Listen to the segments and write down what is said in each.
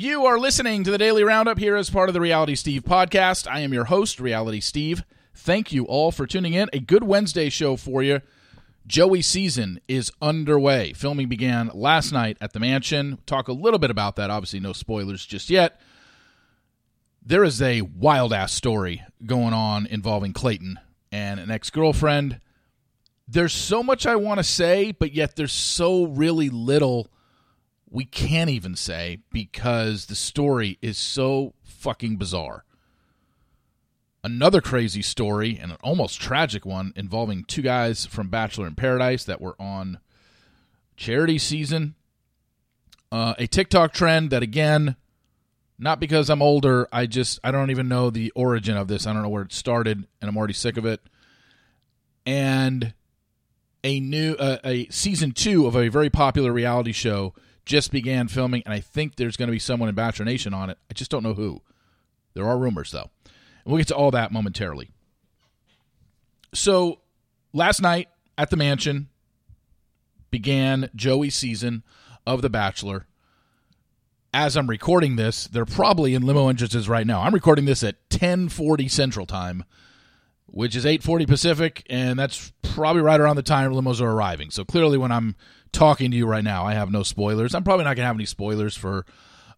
You are listening to the Daily Roundup here as part of the Reality Steve podcast. I am your host, Reality Steve. Thank you all for tuning in. A good Wednesday show for you. Joey season is underway. Filming began last night at the mansion. Talk a little bit about that. Obviously, no spoilers just yet. There is a wild ass story going on involving Clayton and an ex girlfriend. There's so much I want to say, but yet there's so really little we can't even say because the story is so fucking bizarre. Another crazy story and an almost tragic one involving two guys from Bachelor in Paradise that were on charity season. Uh, a TikTok trend that, again, not because I'm older, I just, I don't even know the origin of this. I don't know where it started, and I'm already sick of it. And a new, uh, a season two of a very popular reality show just began filming, and I think there's going to be someone in Bachelor Nation on it. I just don't know who. There are rumors, though. And we'll get to all that momentarily. So, last night at the mansion began Joey's season of The Bachelor. As I'm recording this, they're probably in limo entrances right now. I'm recording this at 10:40 Central Time, which is 8:40 Pacific, and that's probably right around the time limos are arriving. So clearly, when I'm talking to you right now. I have no spoilers. I'm probably not going to have any spoilers for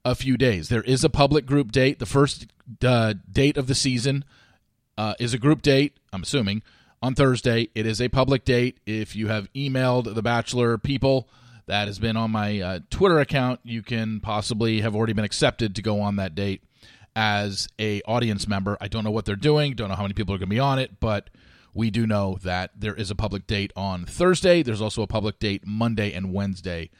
a few days. There is a public group date. The first uh, date of the season uh, is a group date, I'm assuming, on Thursday. It is a public date. If you have emailed the Bachelor people, that has been on my uh, Twitter account, you can possibly have already been accepted to go on that date as a audience member. I don't know what they're doing, don't know how many people are going to be on it, but we do know that there is a public date on Thursday. There's also a public date Monday and Wednesday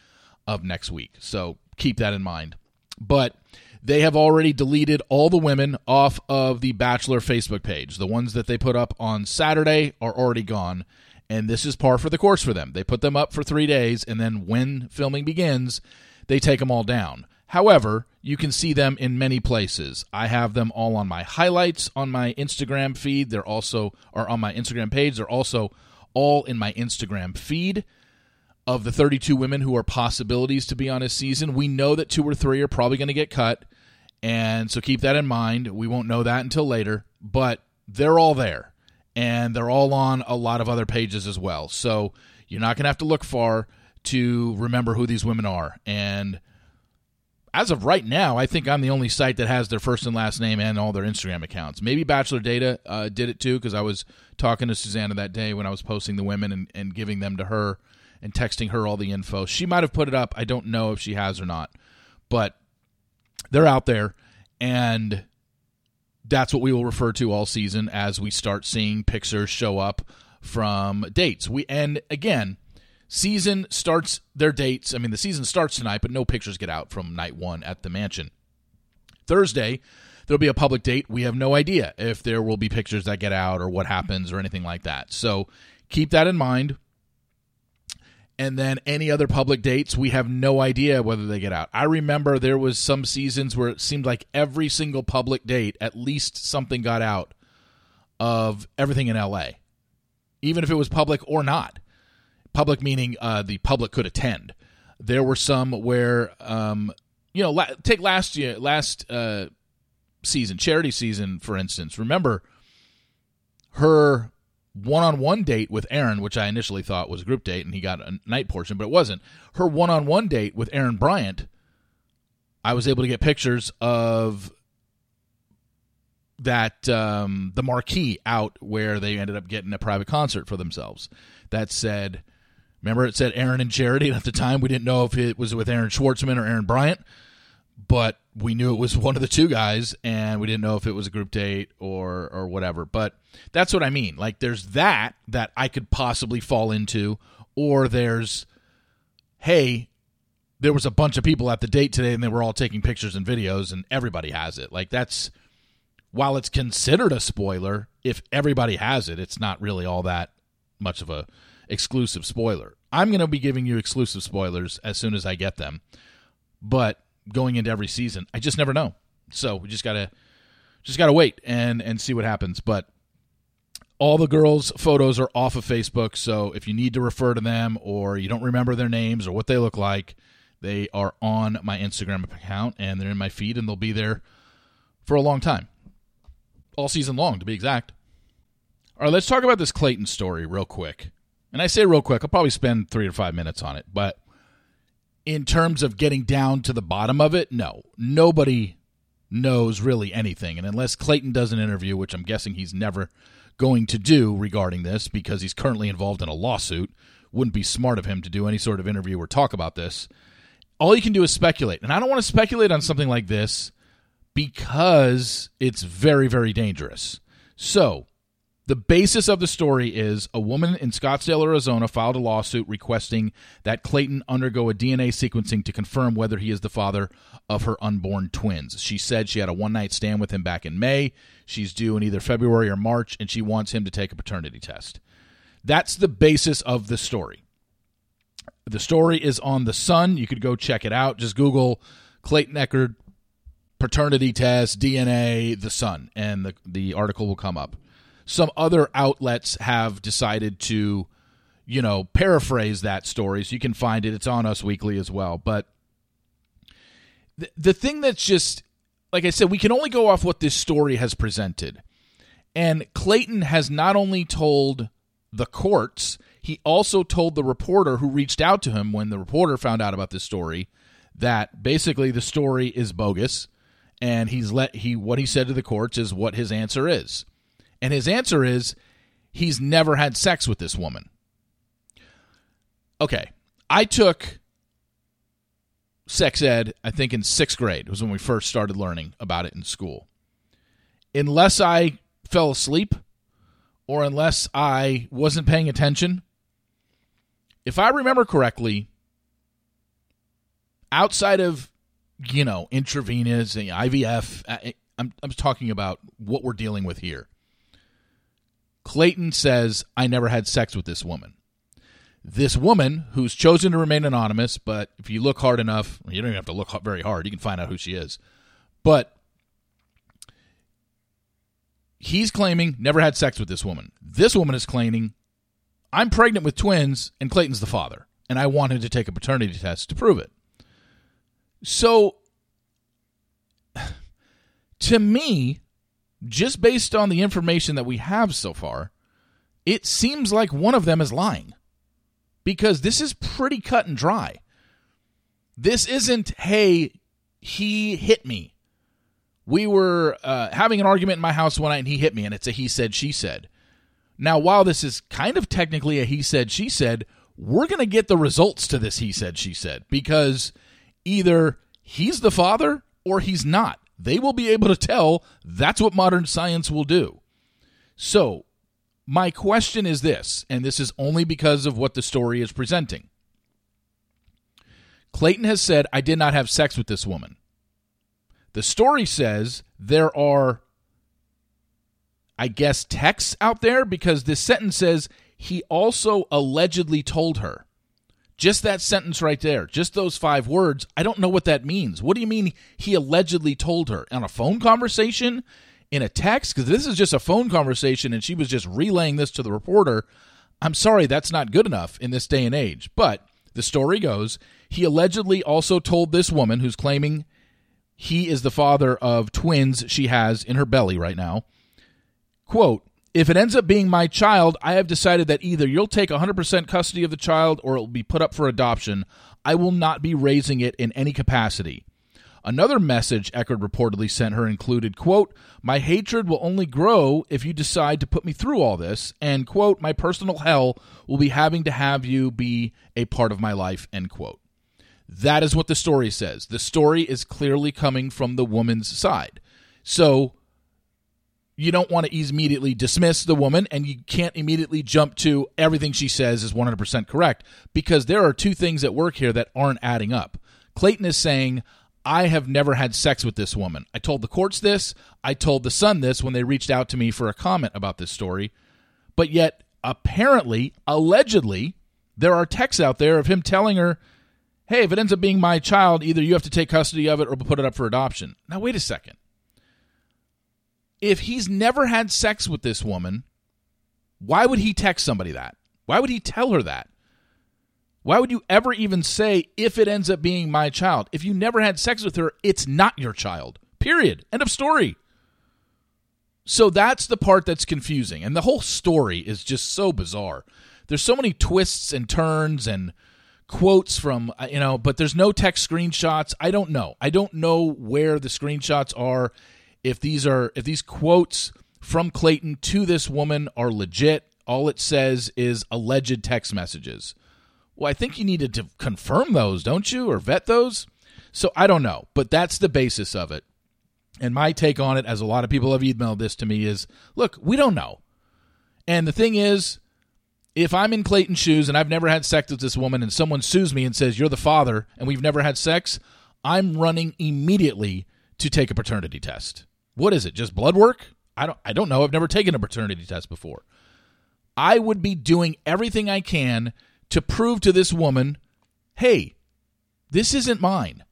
of next week. So keep that in mind. But they have already deleted all the women off of the Bachelor Facebook page. The ones that they put up on Saturday are already gone. And this is par for the course for them. They put them up for three days, and then when filming begins, they take them all down. However, you can see them in many places. I have them all on my highlights on my Instagram feed. They're also are on my Instagram page. They're also all in my Instagram feed of the 32 women who are possibilities to be on this season. We know that two or three are probably going to get cut, and so keep that in mind. We won't know that until later, but they're all there, and they're all on a lot of other pages as well. So you're not going to have to look far to remember who these women are. And as of right now, I think I'm the only site that has their first and last name and all their Instagram accounts. Maybe Bachelor Data uh, did it too because I was talking to Susanna that day when I was posting the women and, and giving them to her and texting her all the info. She might have put it up. I don't know if she has or not, but they're out there, and that's what we will refer to all season as we start seeing pictures show up from dates. We and again Season starts their dates. I mean, the season starts tonight, but no pictures get out from night one at the mansion. Thursday, there'll be a public date. We have no idea if there will be pictures that get out or what happens or anything like that. So keep that in mind. And then any other public dates, we have no idea whether they get out. I remember there was some seasons where it seemed like every single public date, at least something got out of everything in LA, even if it was public or not public meaning uh, the public could attend. There were some where, um, you know, la- take last year, last uh, season, charity season, for instance. Remember her one-on-one date with Aaron, which I initially thought was a group date, and he got a night portion, but it wasn't. Her one-on-one date with Aaron Bryant, I was able to get pictures of that um, the marquee out where they ended up getting a private concert for themselves. That said Remember, it said Aaron and Charity, and at the time we didn't know if it was with Aaron Schwartzman or Aaron Bryant, but we knew it was one of the two guys, and we didn't know if it was a group date or or whatever. But that's what I mean. Like, there's that that I could possibly fall into, or there's, hey, there was a bunch of people at the date today, and they were all taking pictures and videos, and everybody has it. Like, that's while it's considered a spoiler, if everybody has it, it's not really all that much of a exclusive spoiler. I'm going to be giving you exclusive spoilers as soon as I get them. But going into every season, I just never know. So we just got to just got to wait and and see what happens, but all the girls' photos are off of Facebook, so if you need to refer to them or you don't remember their names or what they look like, They are on my Instagram account and they're in my feed and they'll be there for a long time. All season long, to be exact. All right, let's talk about this Clayton story real quick. And I say real quick, I'll probably spend three or five minutes on it. But in terms of getting down to the bottom of it, no. Nobody knows really anything. And unless Clayton does an interview, which I'm guessing he's never going to do regarding this because he's currently involved in a lawsuit, wouldn't be smart of him to do any sort of interview or talk about this. All you can do is speculate. And I don't want to speculate on something like this because it's very, very dangerous. So, the basis of the story is a woman in Scottsdale, Arizona filed a lawsuit requesting that Clayton undergo a DNA sequencing to confirm whether he is the father of her unborn twins. She said she had a one night stand with him back in May. She's due in either February or March, and she wants him to take a paternity test. That's the basis of the story. The story is on The Sun. You could go check it out. Just Google Clayton Echard paternity test, DNA, The Sun, and the, the article will come up some other outlets have decided to, you know, paraphrase that story. So you can find it. It's on Us Weekly as well. But the, the thing that's just, like I said, we can only go off what this story has presented. And Clayton has not only told the courts, he also told the reporter who reached out to him when the reporter found out about this story that basically the story is bogus and he's let he what he said to the courts is what his answer is. And his answer is he's never had sex with this woman. Okay. I took sex ed, I think in sixth grade was when we first started learning about it in school. Unless I fell asleep or unless I wasn't paying attention, if I remember correctly, outside of, you know, intravenous, and IVF, I'm, I'm talking about what we're dealing with here. Clayton says, I never had sex with this woman. This woman, who's chosen to remain anonymous, but if you look hard enough, you don't even have to look very hard, you can find out who she is. But he's claiming never had sex with this woman. This woman is claiming, I'm pregnant with twins, and Clayton's the father, and I wanted to take a paternity test to prove it. So, to me, just based on the information that we have so far, it seems like one of them is lying. Because this is pretty cut and dry. This isn't, hey, he hit me. We were uh, having an argument in my house one night and he hit me, and it's a he said, she said. Now, while this is kind of technically a he said, she said, we're going to get the results to this he said, she said, because either he's the father or he's not they will be able to tell that's what modern science will do. So, my question is this, and this is only because of what the story is presenting. Clayton has said, I did not have sex with this woman. The story says there are, I guess, texts out there because this sentence says he also allegedly told her. Just that sentence right there, just those five words, I don't know what that means. What do you mean he allegedly told her? On a phone conversation? In a text? Because this is just a phone conversation and she was just relaying this to the reporter. I'm sorry, that's not good enough in this day and age. But the story goes he allegedly also told this woman who's claiming he is the father of twins she has in her belly right now, quote, if it ends up being my child, I have decided that either you'll take 100% custody of the child or it will be put up for adoption. I will not be raising it in any capacity. Another message Echard reportedly sent her included, quote, My hatred will only grow if you decide to put me through all this, and, quote, my personal hell will be having to have you be a part of my life, end quote. That is what the story says. The story is clearly coming from the woman's side. So you don't want to immediately dismiss the woman and you can't immediately jump to everything she says is 100% correct because there are two things at work here that aren't adding up. Clayton is saying, I have never had sex with this woman. I told the courts this. I told the Sun this when they reached out to me for a comment about this story. But yet, apparently, allegedly, there are texts out there of him telling her, hey, if it ends up being my child, either you have to take custody of it or put it up for adoption. Now, wait a second if he's never had sex with this woman, why would he text somebody that? Why would he tell her that? Why would you ever even say if it ends up being my child? If you never had sex with her, it's not your child. Period. End of story. So that's the part that's confusing. And the whole story is just so bizarre. There's so many twists and turns and quotes from, uh, you know, but there's no text screenshots. I don't know. I don't know where the screenshots are. If these are, if these quotes from Clayton to this woman are legit, all it says is alleged text messages. Well, I think you needed to confirm those, don't you, or vet those? So I don't know, but that's the basis of it. And my take on it, as a lot of people have emailed this to me, is look, we don't know. And the thing is, if I'm in Clayton's shoes and I've never had sex with this woman and someone sues me and says, You're the father and we've never had sex, I'm running immediately to take a paternity test. What is it? Just blood work? I don't I don't know. I've never taken a paternity test before. I would be doing everything I can to prove to this woman, hey, this isn't mine.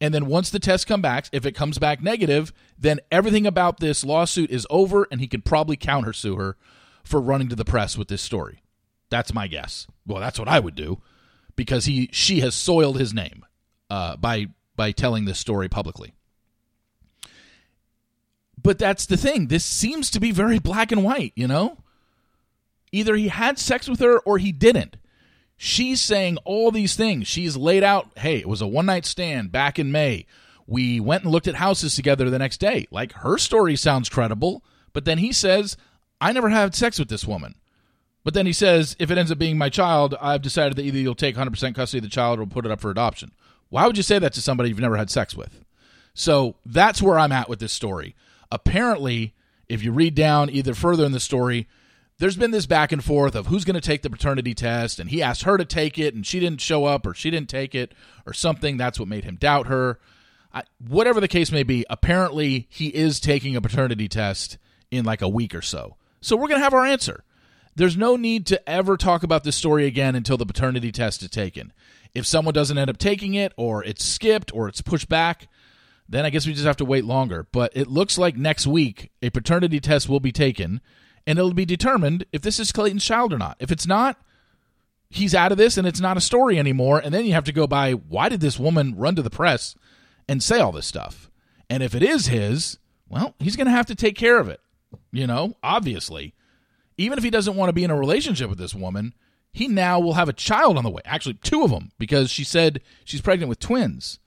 And then once the test comes back, if it comes back negative, then everything about this lawsuit is over and he could probably countersue her for running to the press with this story. That's my guess. Well, that's what I would do because he she has soiled his name uh, by by telling this story publicly. But that's the thing. This seems to be very black and white, you know? Either he had sex with her or he didn't. She's saying all these things. She's laid out, hey, it was a one night stand back in May. We went and looked at houses together the next day. Like her story sounds credible, but then he says, I never had sex with this woman. But then he says, if it ends up being my child, I've decided that either you'll take 100% custody of the child or put it up for adoption. Why would you say that to somebody you've never had sex with? So that's where I'm at with this story. Apparently, if you read down either further in the story, there's been this back and forth of who's going to take the paternity test, and he asked her to take it, and she didn't show up, or she didn't take it, or something. That's what made him doubt her. I, whatever the case may be, apparently he is taking a paternity test in like a week or so. So we're going to have our answer. There's no need to ever talk about this story again until the paternity test is taken. If someone doesn't end up taking it, or it's skipped, or it's pushed back, then I guess we just have to wait longer. But it looks like next week a paternity test will be taken and it'll be determined if this is Clayton's child or not. If it's not, he's out of this and it's not a story anymore. And then you have to go by why did this woman run to the press and say all this stuff? And if it is his, well, he's going to have to take care of it. You know, obviously. Even if he doesn't want to be in a relationship with this woman, he now will have a child on the way. Actually, two of them, because she said she's pregnant with twins.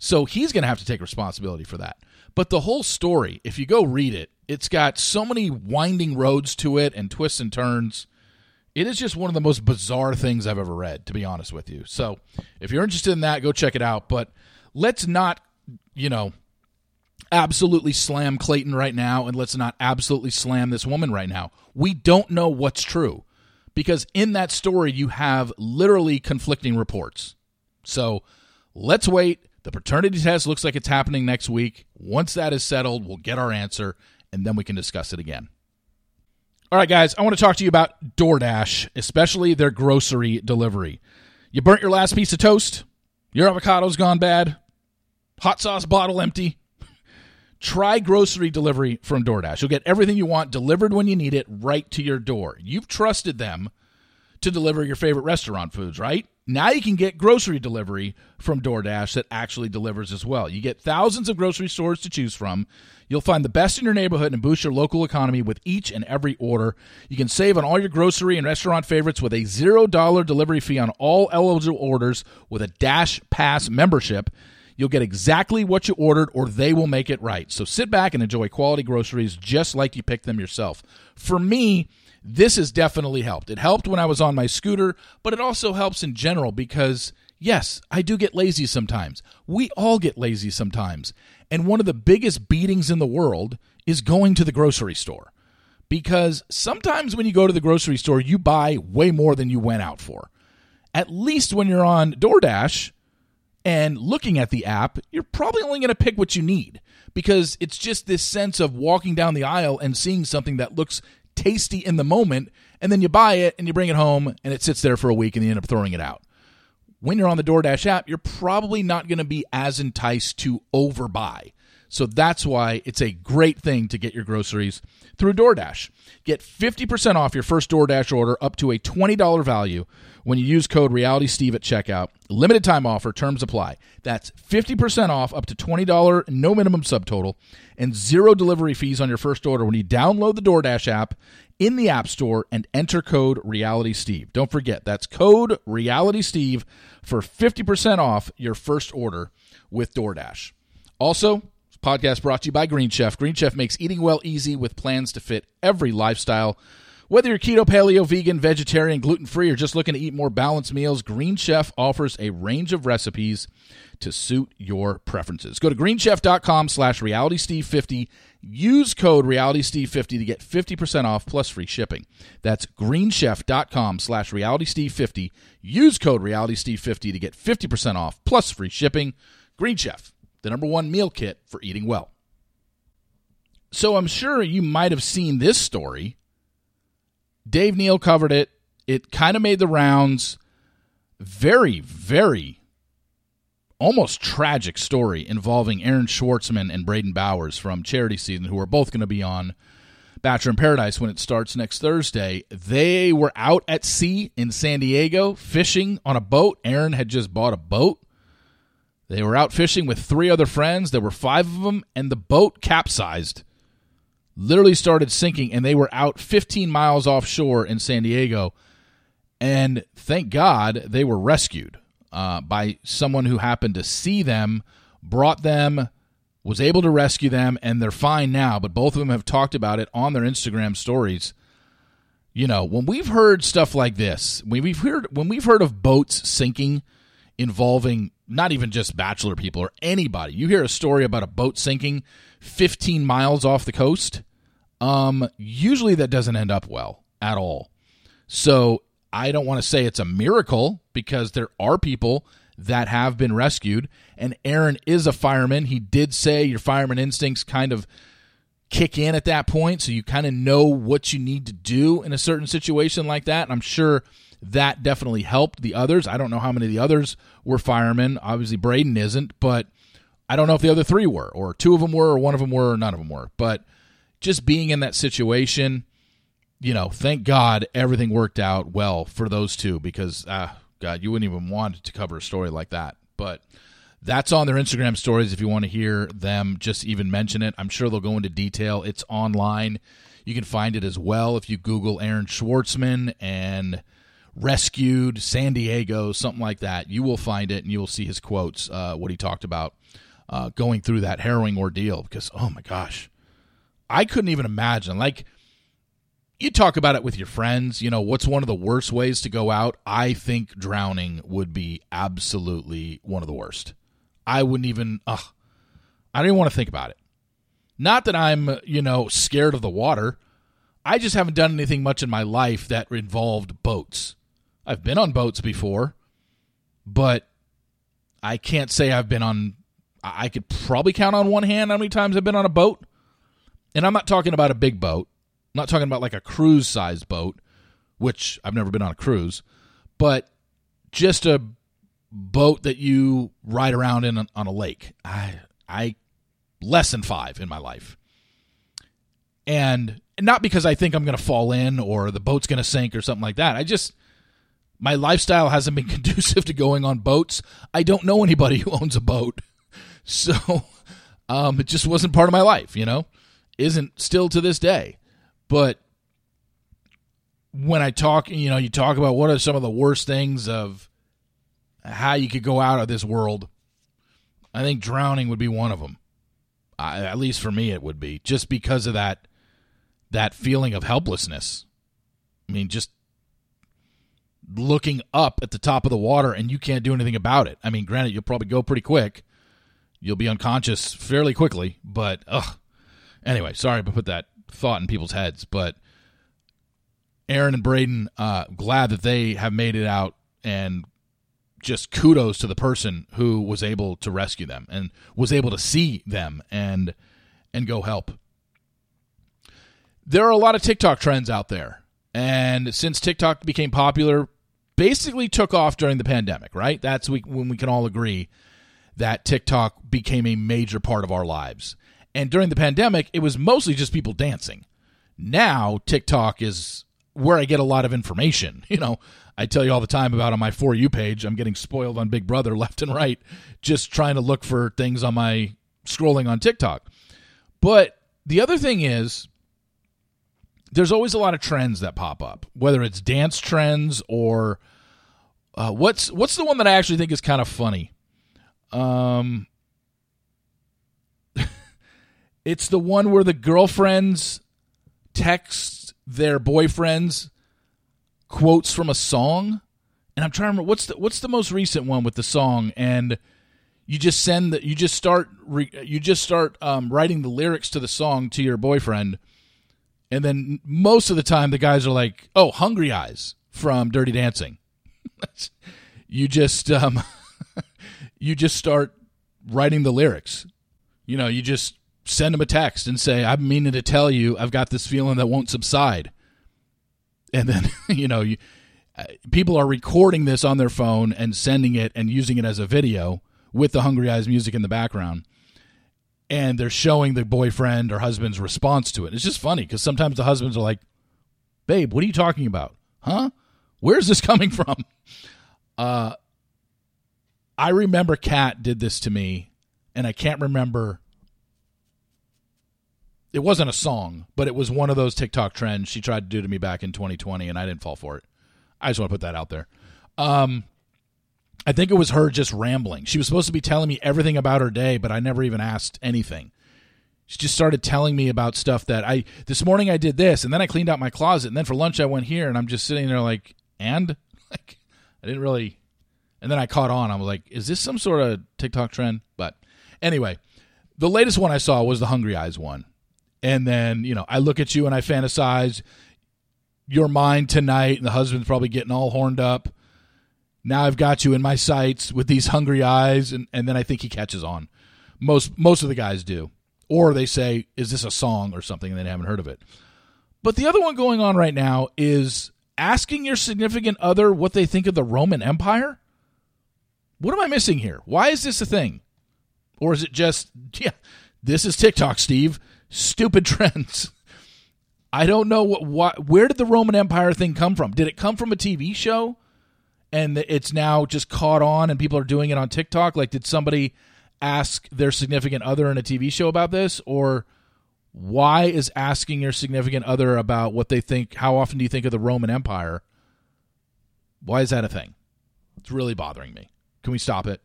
So he's going to have to take responsibility for that. But the whole story, if you go read it, it's got so many winding roads to it and twists and turns. It is just one of the most bizarre things I've ever read, to be honest with you. So if you're interested in that, go check it out. But let's not, you know, absolutely slam Clayton right now, and let's not absolutely slam this woman right now. We don't know what's true because in that story, you have literally conflicting reports. So let's wait. The paternity test looks like it's happening next week. Once that is settled, we'll get our answer and then we can discuss it again. All right, guys, I want to talk to you about DoorDash, especially their grocery delivery. You burnt your last piece of toast? Your avocado's gone bad? Hot sauce bottle empty? Try grocery delivery from DoorDash. You'll get everything you want delivered when you need it right to your door. You've trusted them to deliver your favorite restaurant foods, right? Now you can get grocery delivery from DoorDash that actually delivers as well. You get thousands of grocery stores to choose from. You'll find the best in your neighborhood and boost your local economy with each and every order. You can save on all your grocery and restaurant favorites with a $0 delivery fee on all eligible orders with a Dash Pass membership. You'll get exactly what you ordered or they will make it right. So sit back and enjoy quality groceries just like you picked them yourself. For me, this has definitely helped. It helped when I was on my scooter, but it also helps in general because, yes, I do get lazy sometimes. We all get lazy sometimes. And one of the biggest beatings in the world is going to the grocery store. Because sometimes when you go to the grocery store, you buy way more than you went out for. At least when you're on DoorDash and looking at the app, you're probably only going to pick what you need because it's just this sense of walking down the aisle and seeing something that looks tasty in the moment, and then you buy it and you bring it home and it sits there for a week and you end up throwing it out. when you're on the DoorDash app, you're probably not going to be as enticed to overbuy. So that's why it's a great thing to get your groceries through DoorDash. Get 50% off your first DoorDash order up to a $20 value when you use code RealitySteve at checkout. Limited time offer, terms apply. That's 50% off up to $20, no minimum subtotal, and zero delivery fees on your first order when you download the DoorDash app in the App Store and enter code RealitySteve. Don't forget, that's code RealitySteve for 50% off your first order with DoorDash. Also, podcast brought to you by Green Chef. Green Chef makes eating well easy with plans to fit every lifestyle. Whether you're keto, paleo, vegan, vegetarian, gluten free, or just looking to eat more balanced meals, Green Chef offers a range of recipes to suit your preferences. Go to greenchef.com slash realitysteve50. Use code realitysteve50 to get 50% off plus free shipping. That's greenchef.com slash realitysteve50. Use code realitysteve50 to get 50% off plus free shipping. Green Chef, the number one meal kit for eating well. So I'm sure you might have seen this story Dave Neal covered it. It kind of made the rounds. Very, very almost tragic story involving Aaron Schwartzman and Brayden Bowers from Charity Season, who are both going to be on Bachelor in Paradise when it starts next Thursday. They were out at sea in San Diego fishing on a boat. Aaron had just bought a boat. They were out fishing with three other friends. There were five of them, and the boat capsized literally started sinking and they were out 15 miles offshore in San Diego. And thank God they were rescued uh, by someone who happened to see them, brought them, was able to rescue them, and they're fine now. But both of them have talked about it on their Instagram stories. You know, when we've heard stuff like this, when we've heard when we've heard of boats sinking involving not even just bachelor people or anybody, you hear a story about a boat sinking 15 miles off the coast um, usually that doesn't end up well at all. So I don't want to say it's a miracle because there are people that have been rescued. And Aaron is a fireman. He did say your fireman instincts kind of kick in at that point. So you kind of know what you need to do in a certain situation like that. And I'm sure that definitely helped the others. I don't know how many of the others were firemen. Obviously, Brayden isn't, but I don't know if the other three were, or two of them were, or one of them were, or none of them were. But just being in that situation, you know, thank God everything worked out well for those two because, ah, God, you wouldn't even want to cover a story like that. But that's on their Instagram stories if you want to hear them just even mention it. I'm sure they'll go into detail. It's online. You can find it as well if you Google Aaron Schwartzman and rescued San Diego, something like that. You will find it and you will see his quotes, uh, what he talked about uh, going through that harrowing ordeal. Because, oh my gosh, I couldn't even imagine. Like, you talk about it with your friends, you know, what's one of the worst ways to go out? I think drowning would be absolutely one of the worst. I wouldn't even, ugh, I don't even want to think about it. Not that I'm, you know, scared of the water. I just haven't done anything much in my life that involved boats. I've been on boats before, but I can't say I've been on, I could probably count on one hand how many times I've been on a boat and I'm not talking about a big boat. I'm not talking about like a cruise sized boat, which I've never been on a cruise, but just a boat that you ride around in on a lake. I I less than 5 in my life. And not because I think I'm going to fall in or the boat's going to sink or something like that. I just my lifestyle hasn't been conducive to going on boats. I don't know anybody who owns a boat. So um, it just wasn't part of my life, you know? isn't still to this day. But when I talk, you know, you talk about what are some of the worst things of how you could go out of this world. I think drowning would be one of them. I, at least for me, it would be just because of that that feeling of helplessness. I mean, just looking up at the top of the water and you can't do anything about it. I mean, granted, you'll probably go pretty quick. You'll be unconscious fairly quickly, but ugh, Anyway, sorry to put that thought in people's heads, but Aaron and Brayden, uh, glad that they have made it out, and just kudos to the person who was able to rescue them and was able to see them and and go help. There are a lot of TikTok trends out there, and since TikTok became popular, basically took off during the pandemic, right? That's when we can all agree that TikTok became a major part of our lives. And during the pandemic, it was mostly just people dancing. Now, TikTok is where I get a lot of information. You know, I tell you all the time about on my For You page, I'm getting spoiled on Big Brother left and right, just trying to look for things on my scrolling on TikTok. But the other thing is, there's always a lot of trends that pop up, whether it's dance trends or uh, what's what's the one that I actually think is kind of funny. Um, it's the one where the girlfriends text their boyfriends quotes from a song, and I'm trying to remember what's the what's the most recent one with the song, and you just send that you just start re, you just start um, writing the lyrics to the song to your boyfriend and then most of the time, the guys are like, "Oh, Hungry Eyes from Dirty Dancing." You just um, you just start writing the lyrics. You know, you just send them a text and say, "I'm meaning to tell you, I've got this feeling that won't subside." And then you know, you, uh, people are recording this on their phone and sending it and using it as a video with the Hungry Eyes music in the background and they're showing the boyfriend or husband's response to it. It's just funny because sometimes the husbands are like, "Babe, what are you talking about? Huh? Where's this coming from?" Uh, I remember Kat did this to me, and I can't remember. It wasn't a song, but it was one of those TikTok trends she tried to do to me back in 2020, and I didn't fall for it. I just want to put that out there. Um, I think it was her just rambling. She was supposed to be telling me everything about her day, but I never even asked anything. She just started telling me about stuff that I this morning I did this and then I cleaned out my closet and then for lunch I went here and I'm just sitting there like and like I didn't really and then I caught on. I was like, is this some sort of TikTok trend? But anyway, the latest one I saw was the Hungry Eyes one. And then, you know, I look at you and I fantasize your mind tonight and the husband's probably getting all horned up now I've got you in my sights with these hungry eyes, and, and then I think he catches on. Most most of the guys do. Or they say, Is this a song or something? and they haven't heard of it. But the other one going on right now is asking your significant other what they think of the Roman Empire. What am I missing here? Why is this a thing? Or is it just, yeah, this is TikTok, Steve. Stupid trends. I don't know what, what where did the Roman Empire thing come from? Did it come from a TV show? and it's now just caught on and people are doing it on TikTok? Like, did somebody ask their significant other in a TV show about this? Or why is asking your significant other about what they think, how often do you think of the Roman Empire? Why is that a thing? It's really bothering me. Can we stop it?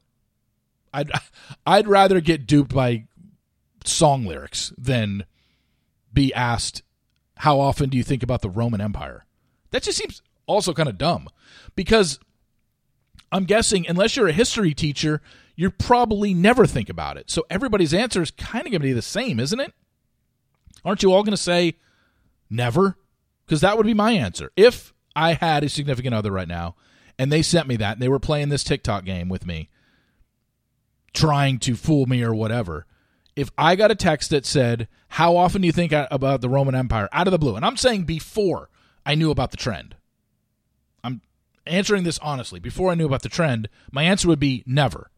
I'd I'd rather get duped by song lyrics than be asked how often do you think about the Roman Empire? That just seems also kind of dumb because I'm guessing, unless you're a history teacher, you probably never think about it. So everybody's answer is kind of going to be the same, isn't it? Aren't you all going to say never? Because that would be my answer. If I had a significant other right now and they sent me that and they were playing this TikTok game with me, trying to fool me or whatever, if I got a text that said, How often do you think about the Roman Empire out of the blue? And I'm saying before I knew about the trend I'm answering this honestly, before I knew about the trend, my answer would be never.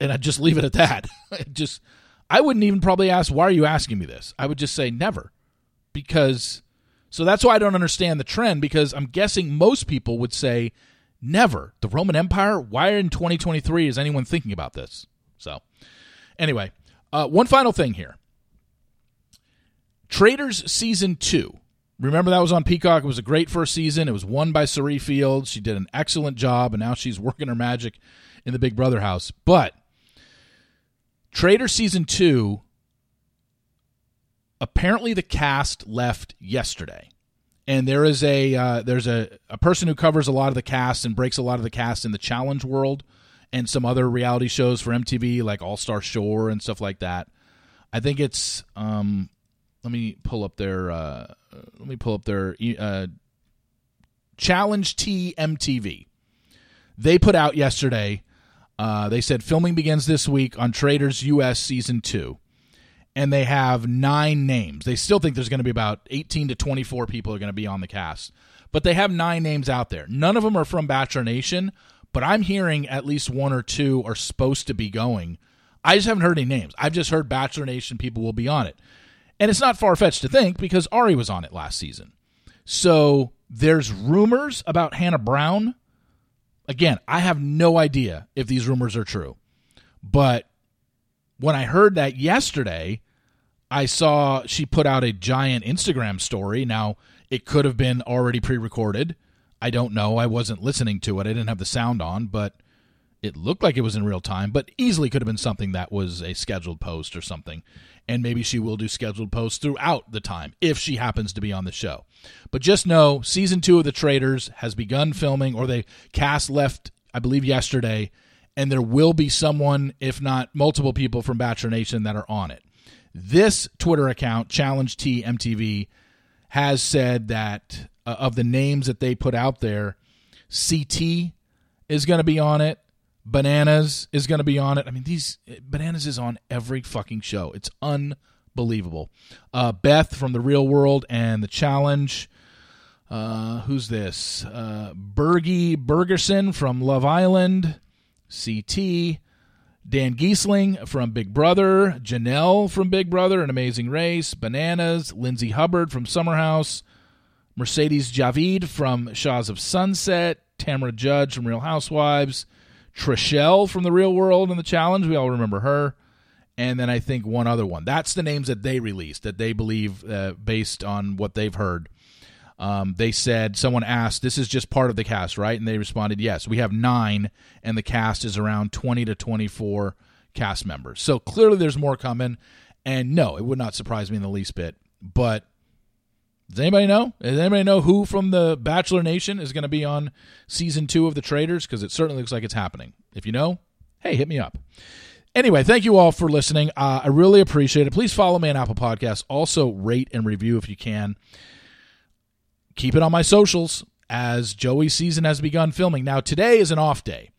And I'd just leave it at that. just I wouldn't even probably ask, why are you asking me this? I would just say never. Because so that's why I don't understand the trend, because I'm guessing most people would say never. The Roman Empire? Why in 2023 is anyone thinking about this? So anyway, uh, one final thing here. Traitors season two Remember that was on Peacock. It was a great first season. It was won by Cirie Fields. She did an excellent job, and now she's working her magic in the Big Brother house. But Traitor season two, apparently the cast left yesterday, and there is a uh, there's a, a person who covers a lot of the cast and breaks a lot of the cast in the challenge world and some other reality shows for MTV like All Star Shore and stuff like that. I think it's um, let me pull up their uh, let me pull up their uh, challenge T MTV. They put out yesterday. Uh, they said filming begins this week on Traitors US season two, and they have nine names. They still think there's going to be about 18 to 24 people are going to be on the cast, but they have nine names out there. None of them are from Bachelor Nation, but I'm hearing at least one or two are supposed to be going. I just haven't heard any names. I've just heard Bachelor Nation people will be on it. And it's not far fetched to think because Arie was on it last season. So there's rumors about Hannah Brown. Again, I have no idea if these rumors are true. But when I heard that yesterday, I saw she put out a giant Instagram story. Now, it could have been already pre recorded. I don't know. I wasn't listening to it. I didn't have the sound on, but it looked like it was in real time, but easily could have been something that was a scheduled post or something. And maybe she will do scheduled posts throughout the time if she happens to be on the show. But just know season two of The Traitors has begun filming, or they cast left, I believe, yesterday, and there will be someone, if not multiple people from Bachelor Nation that are on it. This Twitter account, Challenge T MTV, has said that uh, of the names that they put out there, CT is going to be on it. Bananas is going to be on it. I mean, these Bananas is on every fucking show. It's unbelievable. Uh, Beth from the Real World and the Challenge. Uh, who's this? Uh, Bergie Bergersen from Love Island. CT. Dan Gheesling from Big Brother, Janelle from Big Brother, An Amazing Race, Bananas, Lindsay Hubbard from Summer House, Mercedes Javid from Shahs of Sunset, Tamra Judge from Real Housewives, Trishelle from The Real World and The Challenge. We all remember her. And then I think one other one. That's the names that they released that they believe, uh, based on what they've heard. Um, they said, someone asked, this is just part of the cast, right? And they responded, yes. We have nine, and the cast is around 20 to 24 cast members. So clearly there's more coming. And no, it would not surprise me in the least bit. But does anybody know? Does anybody know who from the Bachelor Nation is going to be on season two of The Traitors? Because it certainly looks like it's happening. If you know, hey, hit me up. Anyway, thank you all for listening. Uh, I really appreciate it. Please follow me on Apple Podcasts. Also, rate and review if you can. Keep it on my socials as Joey's season has begun filming. Now, today is an off day.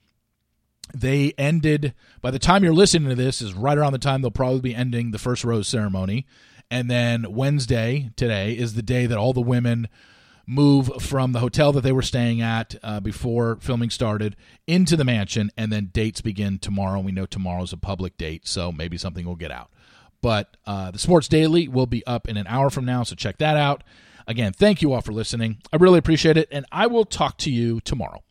They ended, by the time you're listening to this, is right around the time they'll probably be ending the first rose ceremony. And then Wednesday, today, is the day that all the women move from the hotel that they were staying at uh, before filming started into the mansion. And then dates begin tomorrow. We know tomorrow's a public date, so maybe something will get out. But uh, the Sports Daily will be up in an hour from now, so check that out. Again, thank you all for listening. I really appreciate it, and I will talk to you tomorrow.